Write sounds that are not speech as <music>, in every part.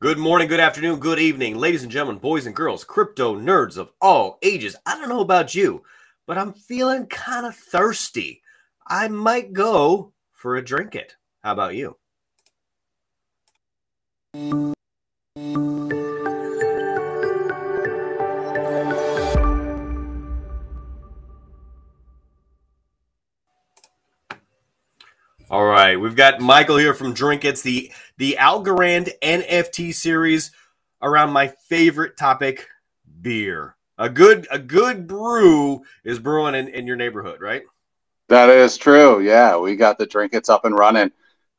Good morning, good afternoon, good evening, ladies and gentlemen, boys and girls, crypto nerds of all ages. I don't know about you, but I'm feeling kind of thirsty. I might go for a drink it. How about you? We've got Michael here from Drinkits the the Algorand NFT series around my favorite topic, beer. A good a good brew is brewing in, in your neighborhood, right? That is true. Yeah, we got the Drinkits up and running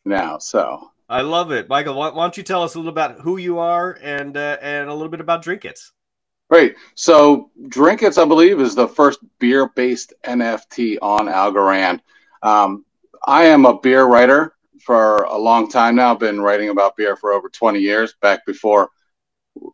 now. So I love it, Michael. Why, why don't you tell us a little about who you are and uh, and a little bit about Drinkits? Great. So Drinkits, I believe, is the first beer based NFT on Algorand. Um, I am a beer writer for a long time now. I've been writing about beer for over 20 years, back before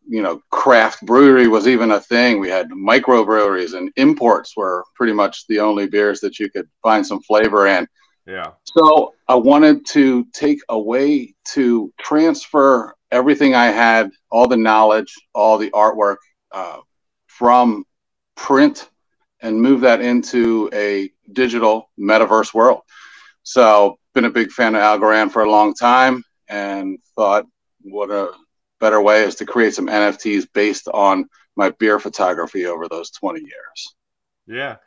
you know craft brewery was even a thing. We had microbreweries and imports were pretty much the only beers that you could find some flavor in. Yeah. So I wanted to take a way to transfer everything I had, all the knowledge, all the artwork uh, from print and move that into a digital metaverse world. So, been a big fan of Algorand for a long time and thought what a better way is to create some NFTs based on my beer photography over those 20 years. Yeah.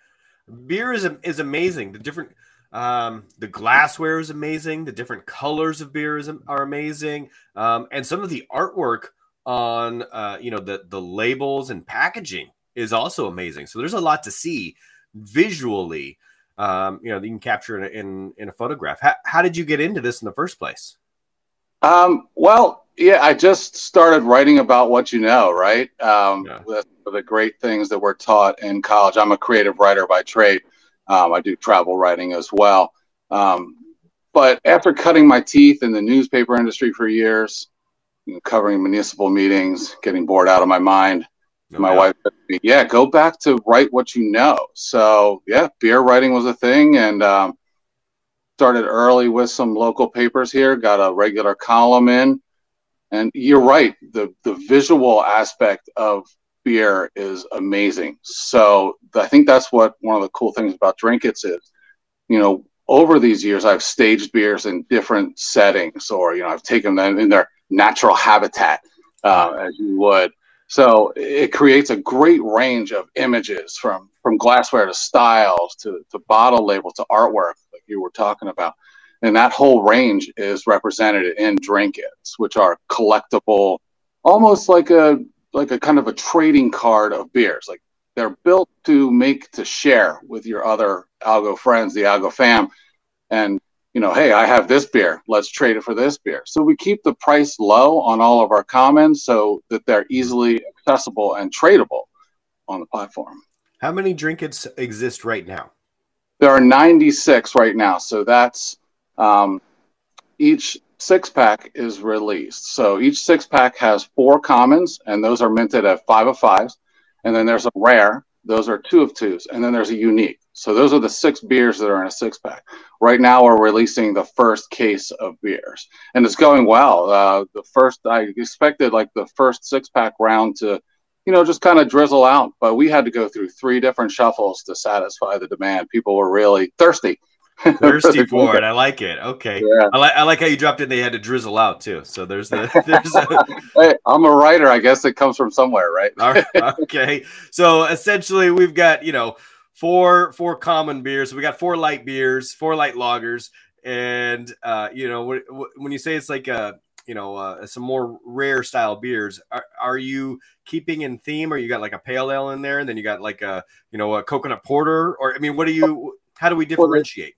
Beer is is amazing. The different um, the glassware is amazing. The different colors of beer is, are amazing, um, and some of the artwork on uh, you know the the labels and packaging is also amazing. So there's a lot to see visually um, you know, you can capture in in, in a photograph. How, how did you get into this in the first place? Um, well, yeah, I just started writing about what you know, right? Um, yeah. the great things that we're taught in college. I'm a creative writer by trade. Um, I do travel writing as well. Um, but after cutting my teeth in the newspaper industry for years, you know, covering municipal meetings, getting bored out of my mind, Oh, my yeah. wife said yeah, go back to write what you know. So yeah, beer writing was a thing and um, started early with some local papers here, got a regular column in. And you're right, the, the visual aspect of beer is amazing. So I think that's what one of the cool things about Drinkits is, you know, over these years, I've staged beers in different settings, or you know, I've taken them in their natural habitat, uh, as you would, so it creates a great range of images from from glassware to styles to, to bottle labels to artwork, like you were talking about. And that whole range is represented in Drinkits, which are collectible, almost like a like a kind of a trading card of beers. Like they're built to make to share with your other Algo friends, the Algo fam. And you know, hey, I have this beer. Let's trade it for this beer. So we keep the price low on all of our commons so that they're easily accessible and tradable on the platform. How many drinkits exist right now? There are 96 right now. So that's um, each six pack is released. So each six pack has four commons, and those are minted at five of fives. And then there's a rare, those are two of twos. And then there's a unique. So those are the six beers that are in a six pack. Right now, we're releasing the first case of beers, and it's going well. Uh, the first, I expected like the first six pack round to, you know, just kind of drizzle out, but we had to go through three different shuffles to satisfy the demand. People were really thirsty. <laughs> Thirsty for it. I like it. Okay. Yeah. I like I like how you dropped in. They had to drizzle out too. So there's the <laughs> there's. A... hey, I'm a writer. I guess it comes from somewhere, right? <laughs> okay. So essentially, we've got you know four four common beers. So we got four light beers, four light lagers, and uh, you know when you say it's like a you know uh, some more rare style beers, are, are you keeping in theme, or you got like a pale ale in there, and then you got like a you know a coconut porter, or I mean, what do you? How do we differentiate?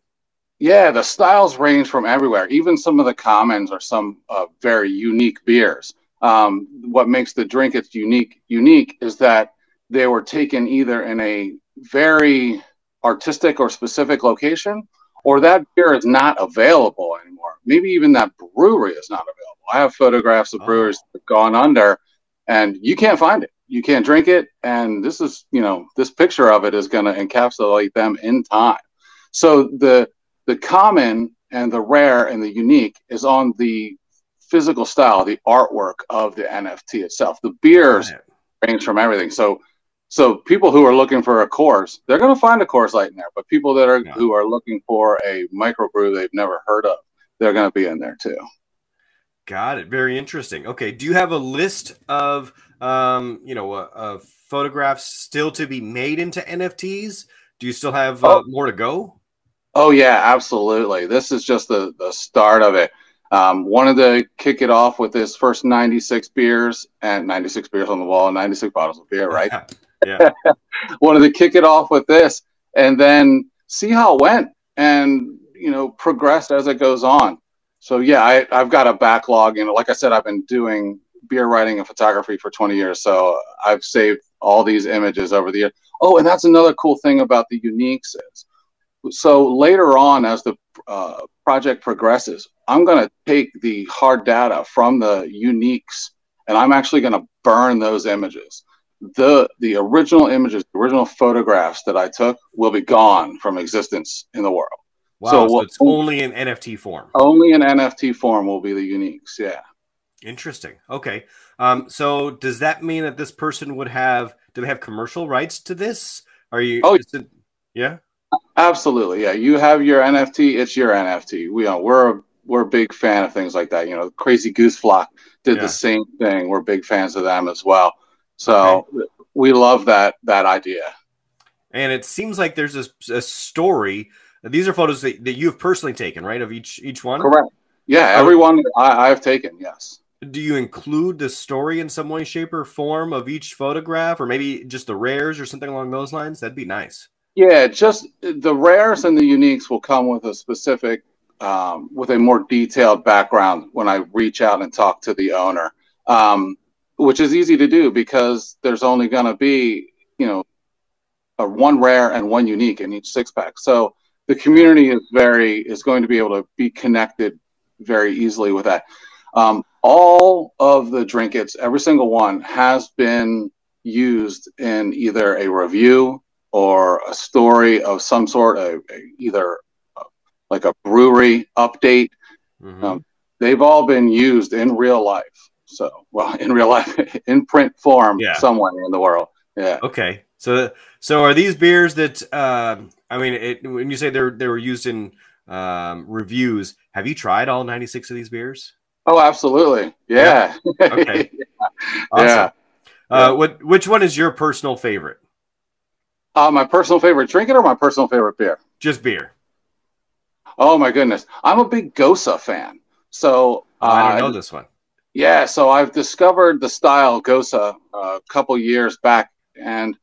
Yeah, the styles range from everywhere. Even some of the commons are some uh, very unique beers. Um, what makes the drinkits unique unique is that they were taken either in a very artistic or specific location, or that beer is not available anymore. Maybe even that brewery is not available. I have photographs of oh. breweries that have gone under, and you can't find it. You can't drink it, and this is, you know, this picture of it is going to encapsulate them in time. So the the common and the rare and the unique is on the physical style, the artwork of the NFT itself. The beers range from everything. So so people who are looking for a Coors, they're going to find a Coors Light in there. But people that are yeah. who are looking for a microbrew they've never heard of, they're going to be in there too. Got it. Very interesting. Okay. Do you have a list of um, you know, uh, uh, photographs still to be made into NFTs? Do you still have uh, oh. more to go? Oh yeah, absolutely. This is just the the start of it. Um, wanted to kick it off with this first 96 beers and 96 beers on the wall, 96 bottles of beer, right? <laughs> yeah. <laughs> wanted to kick it off with this and then see how it went and, you know, progress as it goes on. So, yeah, I, I've got a backlog. You know, like I said, I've been doing beer writing and photography for 20 years. So I've saved all these images over the years. Oh, and that's another cool thing about the uniques is so later on as the uh, project progresses, I'm going to take the hard data from the uniques and I'm actually going to burn those images. The, the original images, the original photographs that I took will be gone from existence in the world. Wow, so, so it's only in NFT form. Only in NFT form will be the uniques. Yeah. Interesting. Okay. Um, so does that mean that this person would have? Do they have commercial rights to this? Are you? Oh, it, yeah. Absolutely. Yeah. You have your NFT. It's your NFT. We are. Uh, we're we're a big fan of things like that. You know, Crazy Goose Flock did yeah. the same thing. We're big fans of them as well. So okay. we love that that idea. And it seems like there's a, a story. These are photos that, that you've personally taken, right? Of each each one. Correct. Yeah, everyone I, I've taken. Yes do you include the story in some way, shape, or form of each photograph, or maybe just the rares or something along those lines? That'd be nice. Yeah, just the rares and the uniques will come with a specific, um, with a more detailed background when I reach out and talk to the owner, um, which is easy to do because there's only going to be, you know, a one rare and one unique in each six pack. So the community is very is going to be able to be connected very easily with that. Um, all of the drinkits, every single one, has been used in either a review or a story of some sort, a, a either uh, like a brewery update. Mm-hmm. Um, they've all been used in real life. So, well, in real life, <laughs> in print form, yeah. somewhere in the world. Yeah. Okay. So, so are these beers that? Uh, I mean, it, when you say they're they were used in um, reviews, have you tried all ninety six of these beers? Oh, absolutely. Yeah. yeah. Okay. <laughs> yeah. Awesome. Yeah. Uh, what which one is your personal favorite? Uh, my personal favorite drinking or my personal favorite beer? Just beer. Oh my goodness, I'm a big Gose fan. So oh, I don't know uh, this one. Yeah, so I've discovered the style Gose uh, a couple years back, and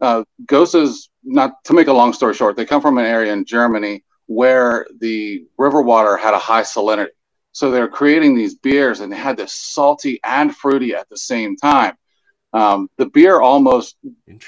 uh, Gose's not to make a long story short, they come from an area in Germany where the river water had a high salinity. So they're creating these beers, and they had this salty and fruity at the same time. Um, the beer almost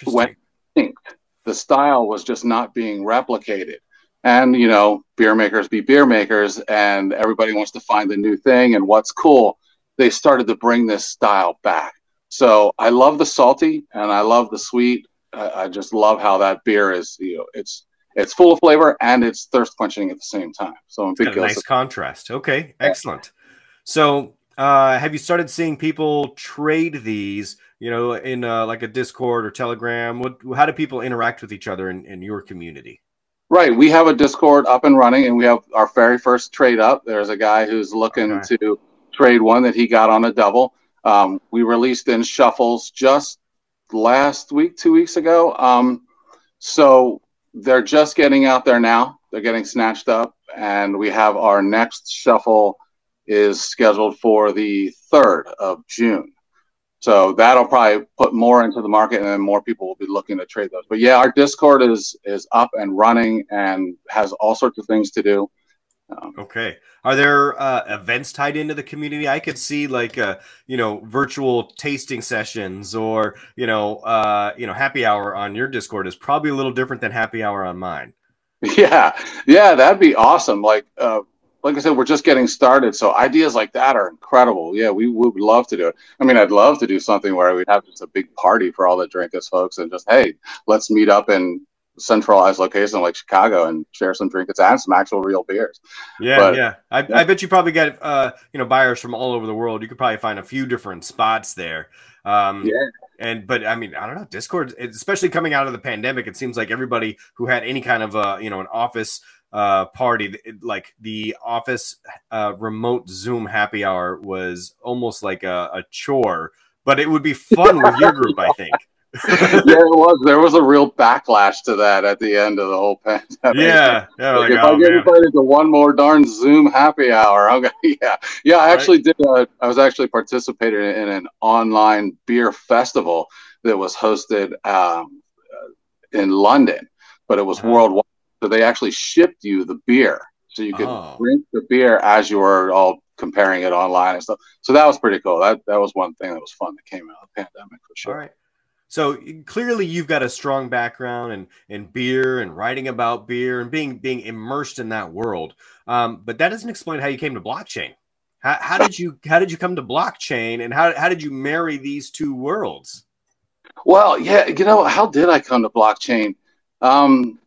went extinct. The style was just not being replicated. And you know, beer makers be beer makers, and everybody wants to find the new thing and what's cool. They started to bring this style back. So I love the salty and I love the sweet. I, I just love how that beer is. You know, it's it's full of flavor and it's thirst quenching at the same time. So I'm big nice contrast. Okay, excellent. So uh, have you started seeing people trade these? You know, in uh, like a Discord or Telegram. What? How do people interact with each other in, in your community? Right. We have a Discord up and running, and we have our very first trade up. There's a guy who's looking okay. to trade one that he got on a double. Um, we released in shuffles just last week, two weeks ago. Um, so they're just getting out there now. They're getting snatched up, and we have our next shuffle is scheduled for the third of June. So that'll probably put more into the market, and then more people will be looking to trade those. But yeah, our Discord is is up and running and has all sorts of things to do. Okay. Are there uh, events tied into the community? I could see like uh, you know virtual tasting sessions or you know uh, you know happy hour on your Discord is probably a little different than happy hour on mine. <laughs> Yeah, yeah, that'd be awesome. Like uh, like I said, we're just getting started, so ideas like that are incredible. Yeah, we would love to do it. I mean, I'd love to do something where we'd have just a big party for all the Drinkus folks and just hey, let's meet up and centralized location like Chicago and share some trinkets and some actual real beers. Yeah, but, yeah. I, yeah. I bet you probably get uh, you know buyers from all over the world. You could probably find a few different spots there. Um, yeah. And but I mean I don't know Discord, especially coming out of the pandemic. It seems like everybody who had any kind of uh you know an office uh, party, like the office uh, remote Zoom happy hour was almost like a, a chore, but it would be fun with your group, I <laughs> think. <laughs> yeah, it was. There was a real backlash to that at the end of the whole pandemic. Yeah, yeah. Like, like, if oh, I get invited to one more darn Zoom happy hour, I'm gonna. <laughs> Yeah, yeah. I actually right. did. A, I was actually participating in an online beer festival that was hosted um, in London, but it was uh-huh. worldwide. So they actually shipped you the beer, so you could oh. drink the beer as you were all comparing it online and stuff. So that was pretty cool. That that was one thing that was fun that came out of the pandemic for sure. All right. So clearly, you've got a strong background in, in beer and writing about beer and being being immersed in that world. Um, but that doesn't explain how you came to blockchain. How, how did you how did you come to blockchain, and how how did you marry these two worlds? Well, yeah, you know, how did I come to blockchain? Um,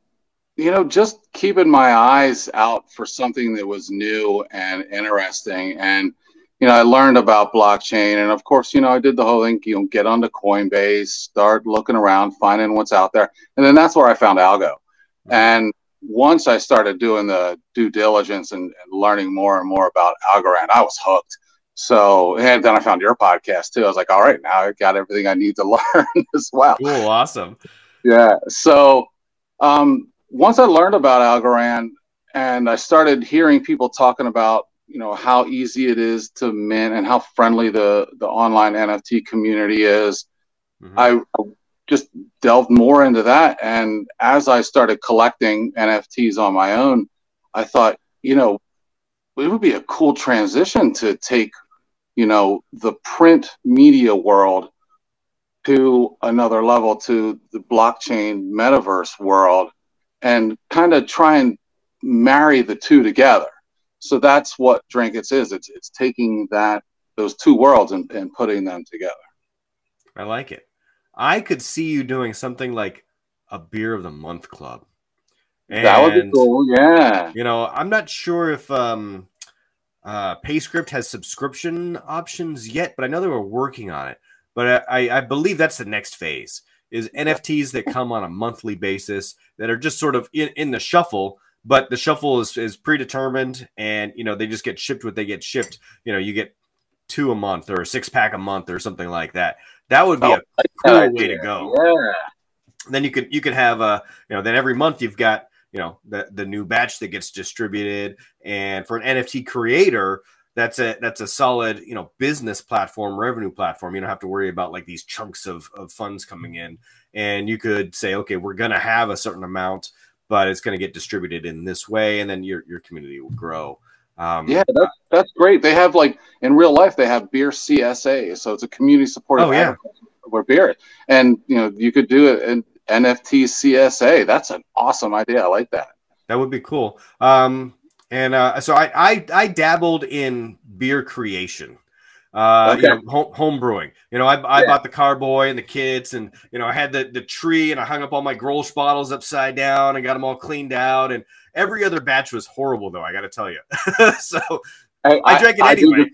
you know, just keeping my eyes out for something that was new and interesting, and you know, I learned about blockchain, and of course, you know, I did the whole thing. You know, get onto Coinbase, start looking around, finding what's out there, and then that's where I found Algo. And once I started doing the due diligence and, and learning more and more about Algorand, I was hooked. So, and then I found your podcast too. I was like, all right, now I got everything I need to <laughs> learn as well. Cool, awesome. Yeah. So, um, once I learned about Algorand and I started hearing people talking about you know how easy it is to mint and how friendly the the online NFT community is. Mm-hmm. I, I just delved more into that, and as I started collecting NFTs on my own, I thought, you know, it would be a cool transition to take, you know, the print media world to another level, to the blockchain metaverse world, and kind of try and marry the two together so that's what Drinkits is. It's it's taking that those two worlds and, and putting them together. I like it. I could see you doing something like a beer of the month club. And, that would be cool. Yeah. You know, I'm not sure if um, uh, PayScript has subscription options yet, but I know they were working on it. But I, I believe that's the next phase is NFTs that come on a monthly basis that are just sort of in, in the shuffle but the shuffle is, is predetermined and you know they just get shipped what they get shipped. You know you get two a month or a six pack a month or something like that. That would be oh, a cool way to go. Yeah. Then you could you could have a you know then every month you've got you know the the new batch that gets distributed. And for an nft creator that's a that's a solid you know business platform revenue platform. You don't have to worry about like these chunks of, of funds coming in. And you could say okay we're going to have a certain amount but it's going to get distributed in this way, and then your your community will grow. Um, yeah, that's that's great. They have like in real life they have beer CSA, so it's a community supported oh, yeah. where beer, and you know you could do it in NFT CSA. That's an awesome idea. I like that. That would be cool. Um, and uh, so I, I I dabbled in beer creation uh, okay. you know, home, home, brewing. You know, I, I yeah. bought the carboy and the kits, and you know, I had the the tree, and I hung up all my Grolsch bottles upside down, and got them all cleaned out. And every other batch was horrible, though. I got to tell you. <laughs> so I, I, drank it I, anyway. Did the,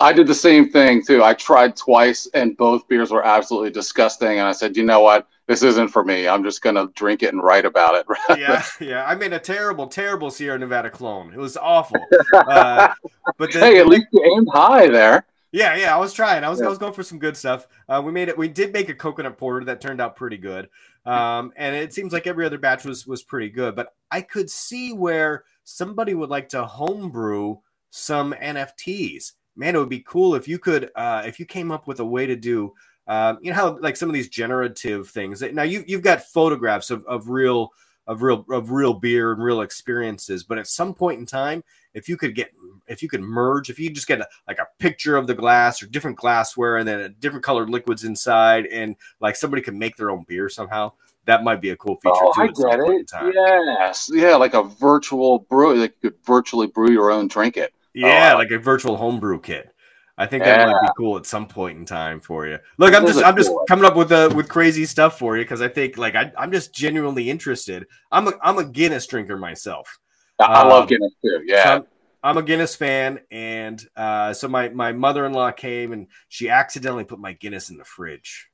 I did the same thing too. I tried twice, and both beers were absolutely disgusting. And I said, you know what? This isn't for me. I'm just gonna drink it and write about it. <laughs> yeah, yeah. I made a terrible, terrible Sierra Nevada clone. It was awful. <laughs> Uh, but the, hey, at least you aimed high there. Yeah, yeah, I was trying. I was, yeah. I was going for some good stuff. Uh, we made it. We did make a coconut porter that turned out pretty good. Um, and it seems like every other batch was was pretty good. But I could see where somebody would like to homebrew some NFTs. Man, it would be cool if you could, uh, if you came up with a way to do, um, you know, how like some of these generative things. Now you you've got photographs of of real of real of real beer and real experiences. But at some point in time, if you could get if you could merge, if you just get a, like a picture of the glass or different glassware and then a different colored liquids inside, and like somebody could make their own beer somehow, that might be a cool feature oh, too. I get it. Yes, yeah, like a virtual brew, like you could virtually brew your own drink it. Yeah, oh, like a virtual homebrew kit. I think that yeah. might be cool at some point in time for you. Look, I'm just I'm just coming up with uh, with crazy stuff for you because I think like I, am just genuinely interested. I'm a I'm a Guinness drinker myself. I um, love Guinness too. Yeah. So I'm, I'm, a Guinness fan, and uh, so my my mother in law came and she accidentally put my Guinness in the fridge.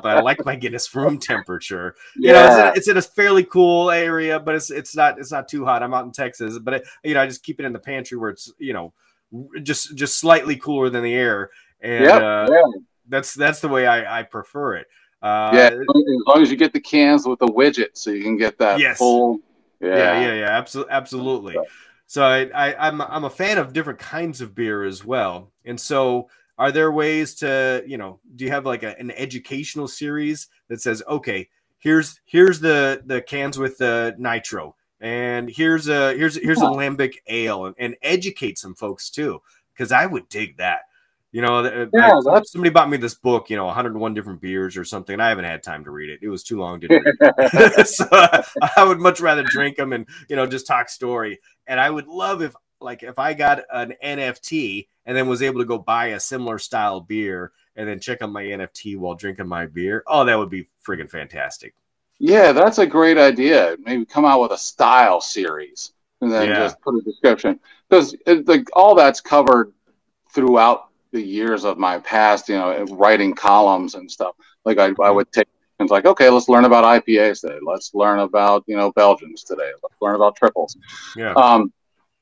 But I like my Guinness room temperature. You yeah. know, it's in, it's in, a fairly cool area, but it's it's not it's not too hot. I'm out in Texas, but it, you know, I just keep it in the pantry where it's you know just just slightly cooler than the air, and yep, uh, yeah. that's that's the way I, I prefer it. Uh, yeah, as long as you get the cans with the widget, so you can get that yes. full. Yeah, yeah, yeah, yeah absolutely, absolutely. So I, I, I'm I'm a fan of different kinds of beer as well, and so are there ways to you know do you have like a, an educational series that says okay here's here's the the cans with the nitro and here's a here's here's a lambic ale and, and, educate some folks too? Because i would dig that you know uh, yeah, I, somebody bought me this book you know 101 different beers or something i haven't had time to read it. It was too long to read <laughs> <laughs> so i would much rather drink them and you know just talk story. And i would love if like if i got an nft and then was able to go buy a similar style beer and then check on my nft while drinking my beer oh that would be friggin' fantastic. Yeah, that's a great idea. Maybe come out with a style series and then yeah. just put a description. Because uh, like all that's covered throughout the years of my past. You know, writing columns and stuff. Like I, I mm-hmm. would take things like, okay, let's learn about IPAs today. Let's learn about you know Belgians today. Let's learn about triples. Yeah. Um,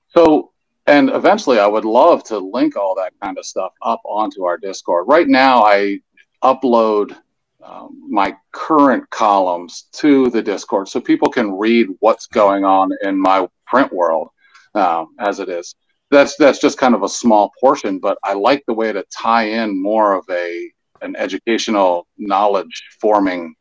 so and eventually, I would love to link all that kind of stuff up onto our Discord. Right now, I upload um, my current columns to the Discord so people can read what's going on in my print world um, as it is. That's that's just kind of a small portion, but I like the way to tie in more of a an educational knowledge forming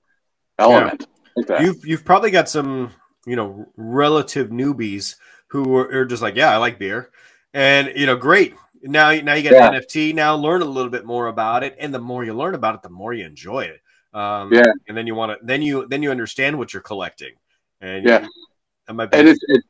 element. Yeah. Like you've you've probably got some you know relative newbies who are, are, just like, yeah, I like beer, and you know, great. Now, now you get yeah. NFT. Now learn a little bit more about it, and the more you learn about it, the more you enjoy it. Um, yeah. And then you want to, then you, then you understand what you're collecting. And yeah. You, and it's, it,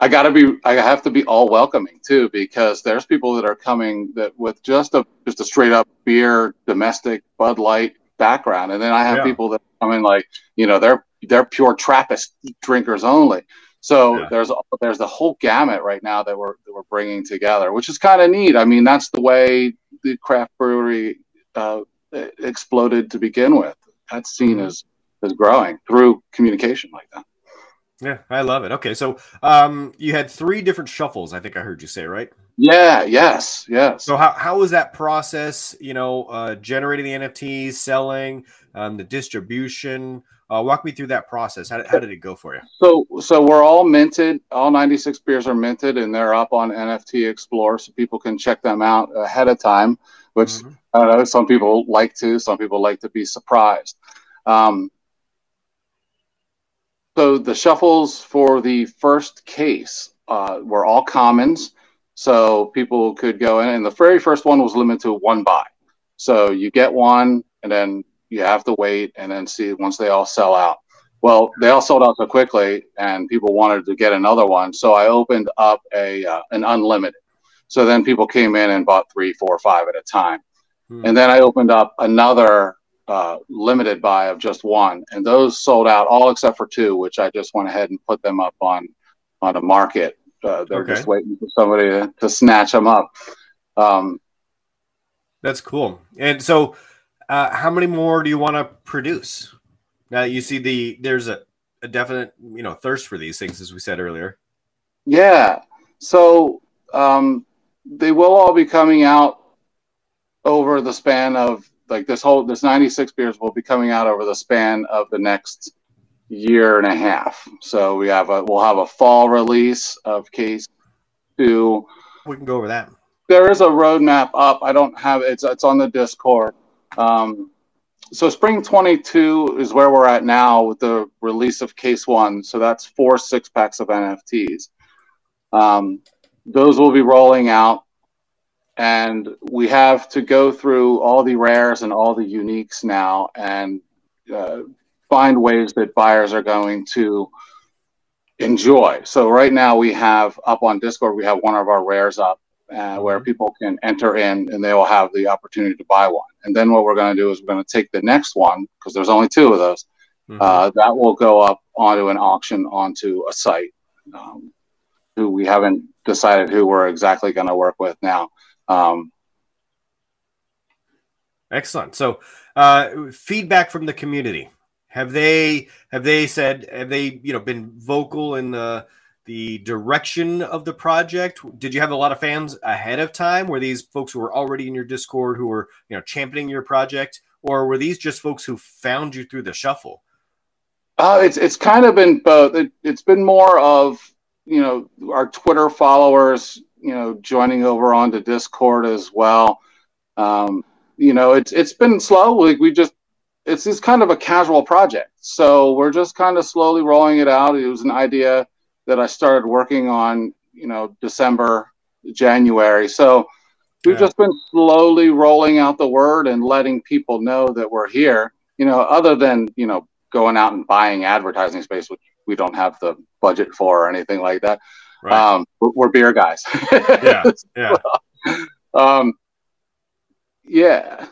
I gotta be, I have to be all welcoming too, because there's people that are coming that with just a, just a straight up beer, domestic Bud Light background. And then I have yeah. people that come in like, you know, they're, they're pure Trappist drinkers only. So yeah. there's there's the whole gamut right now that we're that we're bringing together, which is kind of neat. I mean, that's the way the craft brewery uh, exploded to begin with that scene is is growing through communication like that. Yeah, I love it. Okay, so um, you had three different shuffles. I think I heard you say right. Yeah. Yes. Yes. So how how was that process? You know, uh, generating the NFTs, selling, um, the distribution. Uh, walk me through that process. How, how did it go for you? So so we're all minted. All 96 beers are minted, and they're up on NFT Explorer, so people can check them out ahead of time which mm-hmm. I don't know. Some people like to. Some people like to be surprised. Um, so the shuffles for the first case uh, were all commons, so people could go in. And the very first one was limited to one buy. So you get one, and then you have to wait, and then see once they all sell out. Well, they all sold out so quickly, and people wanted to get another one. So I opened up a uh, an unlimited. So then people came in and bought three, four, five at a time. Hmm. And then I opened up another uh, limited buy of just one, and those sold out all except for two, which I just went ahead and put them up on on a market. Uh, they're okay. just waiting for somebody to, to snatch them up. Um, That's cool. And so, uh, how many more do you want to produce? Now you see the there's a, a definite you know thirst for these things, as we said earlier. Yeah. So um, they will all be coming out over the span of like this whole this 96 beers will be coming out over the span of the next year and a half. So we have a we'll have a fall release of case two. We can go over that. There is a roadmap up. I don't have it's it's on the Discord. Um, so spring 22 is where we're at now with the release of case one. So that's four six packs of NFTs. Um, those will be rolling out and we have to go through all the rares and all the uniques now and uh, find ways that buyers are going to enjoy. So right now we have up on Discord, we have one of our rares up, uh, mm-hmm. where people can enter in and they will have the opportunity to buy one. And then what we're going to do is we're going to take the next one because there's only two of those. Mm-hmm. Uh, that will go up onto an auction onto a site. Um, who we haven't decided who we're exactly going to work with now. Um, Excellent. So, uh, feedback from the community. Have they have they said have they you know been vocal in the the direction of the project? Did you have a lot of fans ahead of time? Were these folks who were already in your Discord who were you know championing your project, or were these just folks who found you through the shuffle? Uh, it's it's kind of been both. It, it's been more of you know our Twitter followers, you know, joining over onto Discord as well. Um, you know, it's it's been slow. Like we just it's just kind of a casual project. So we're just kind of slowly rolling it out. It was an idea that I started working on, you know, December, January. So we've yeah. just been slowly rolling out the word and letting people know that we're here. You know, other than you know going out and buying advertising space, which we don't have the budget for or anything like that. Right. Um, we're beer guys. yeah, <laughs> yeah. um, yeah.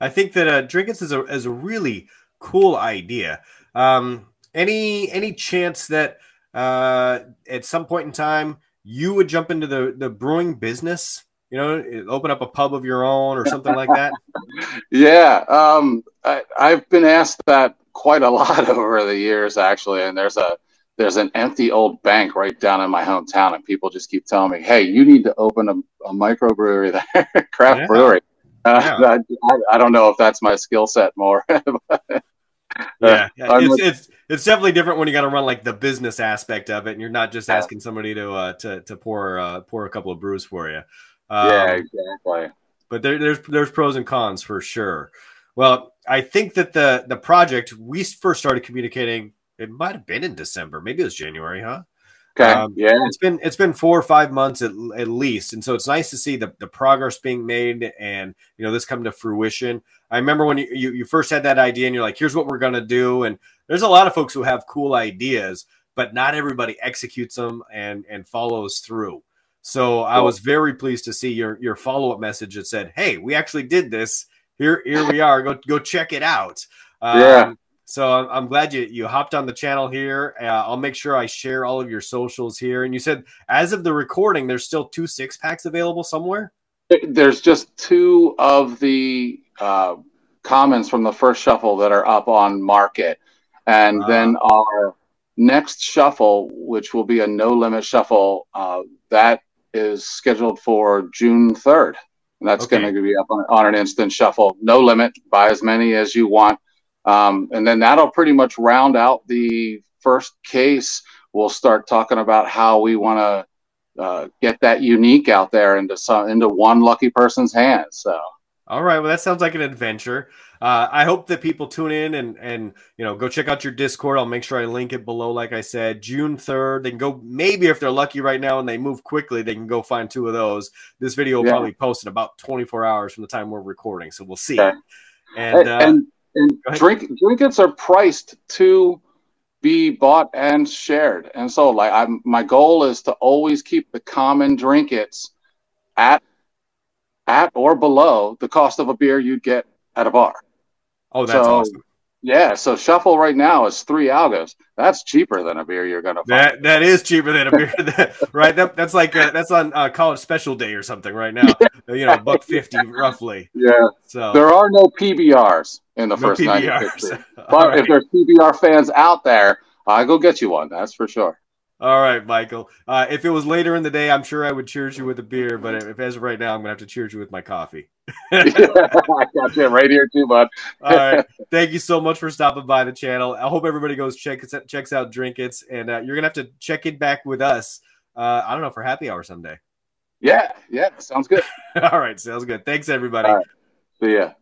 I think that uh, Drinkits is a is a really cool idea. Um, any any chance that uh, at some point in time you would jump into the the brewing business? You know, open up a pub of your own or something like that. <laughs> yeah, um, I, I've been asked that quite a lot <laughs> over the years, actually. And there's a there's an empty old bank right down in my hometown, and people just keep telling me, "Hey, you need to open a, a microbrewery there, <laughs> craft yeah. brewery." Uh, yeah. <laughs> I, I, don't know if that's my skill set more. <laughs> yeah, yeah. It's, it's, it's definitely different when you got to run like the business aspect of it, and you're not just asking somebody to uh, to to pour uh, pour a couple of brews for you. Um, yeah, exactly. But there, there's there's pros and cons for sure. Well, I think that the the project we first started communicating. It might have been in December, maybe it was January, huh? Okay. Um, yeah. It's been it's been four or five months at, at least, and so it's nice to see the, the progress being made and you know this come to fruition. I remember when you, you, you first had that idea and you're like, here's what we're gonna do, and there's a lot of folks who have cool ideas, but not everybody executes them and and follows through. So cool. I was very pleased to see your your follow up message that said, "Hey, we actually did this. Here here we are. Go go check it out." Um, yeah. So I'm, glad you you hopped on the channel here. Uh, I'll make sure I share all of your socials here. And you said as of the recording, there's still two six packs available somewhere. There's just two of the uh, comments from the first shuffle that are up on market, and uh, then our next shuffle, which will be a no limit shuffle, uh, that is scheduled for June third. And that's okay. going to be up on, on an instant shuffle. No limit. Buy as many as you want um, and then that'll pretty much round out the first case. We'll start talking about how we want to uh, get that unique out there into some into one lucky person's hands. So. All right. Well, that sounds like an adventure. Uh, I hope that people tune in and and you know go check out your Discord. I'll make sure I link it below. Like I said, June third. They can go maybe if they're lucky right now and they move quickly, they can go find two of those. This video will yeah. probably post in about 24 hours from the time we're recording, so we'll see. Okay. And, uh, and and drink drinkits are priced to be bought and shared. And so like I'm my goal is to always keep the common drinkits at at or below the cost of a beer you'd get at a bar. Oh, that's so, awesome. Yeah, so shuffle right now is three algos. That's cheaper than a beer you're gonna. Find. That that is cheaper than a beer, <laughs> right? That, that's like uh, that's on uh, college special day or something right now. Yeah. You know, buck fifty <laughs> roughly. Yeah. So there are no PBRs in the no first night. <laughs> But right. if there's PBR fans out there, I go get you one. That's for sure. All right, Michael. Uh, if it was later in the day, I'm sure I would cheers you with a beer. But if as of right now, I'm gonna have to cheers you with my coffee. <laughs> I got you right here too, bud. <laughs> All right. Thank you so much for stopping by the channel. I hope everybody goes check checks out Drinkits, and uh, you're gonna have to check it back with us. Uh, I don't know for happy hour someday. Yeah, yeah, sounds good. <laughs> All right, sounds good. Thanks, everybody. See ya.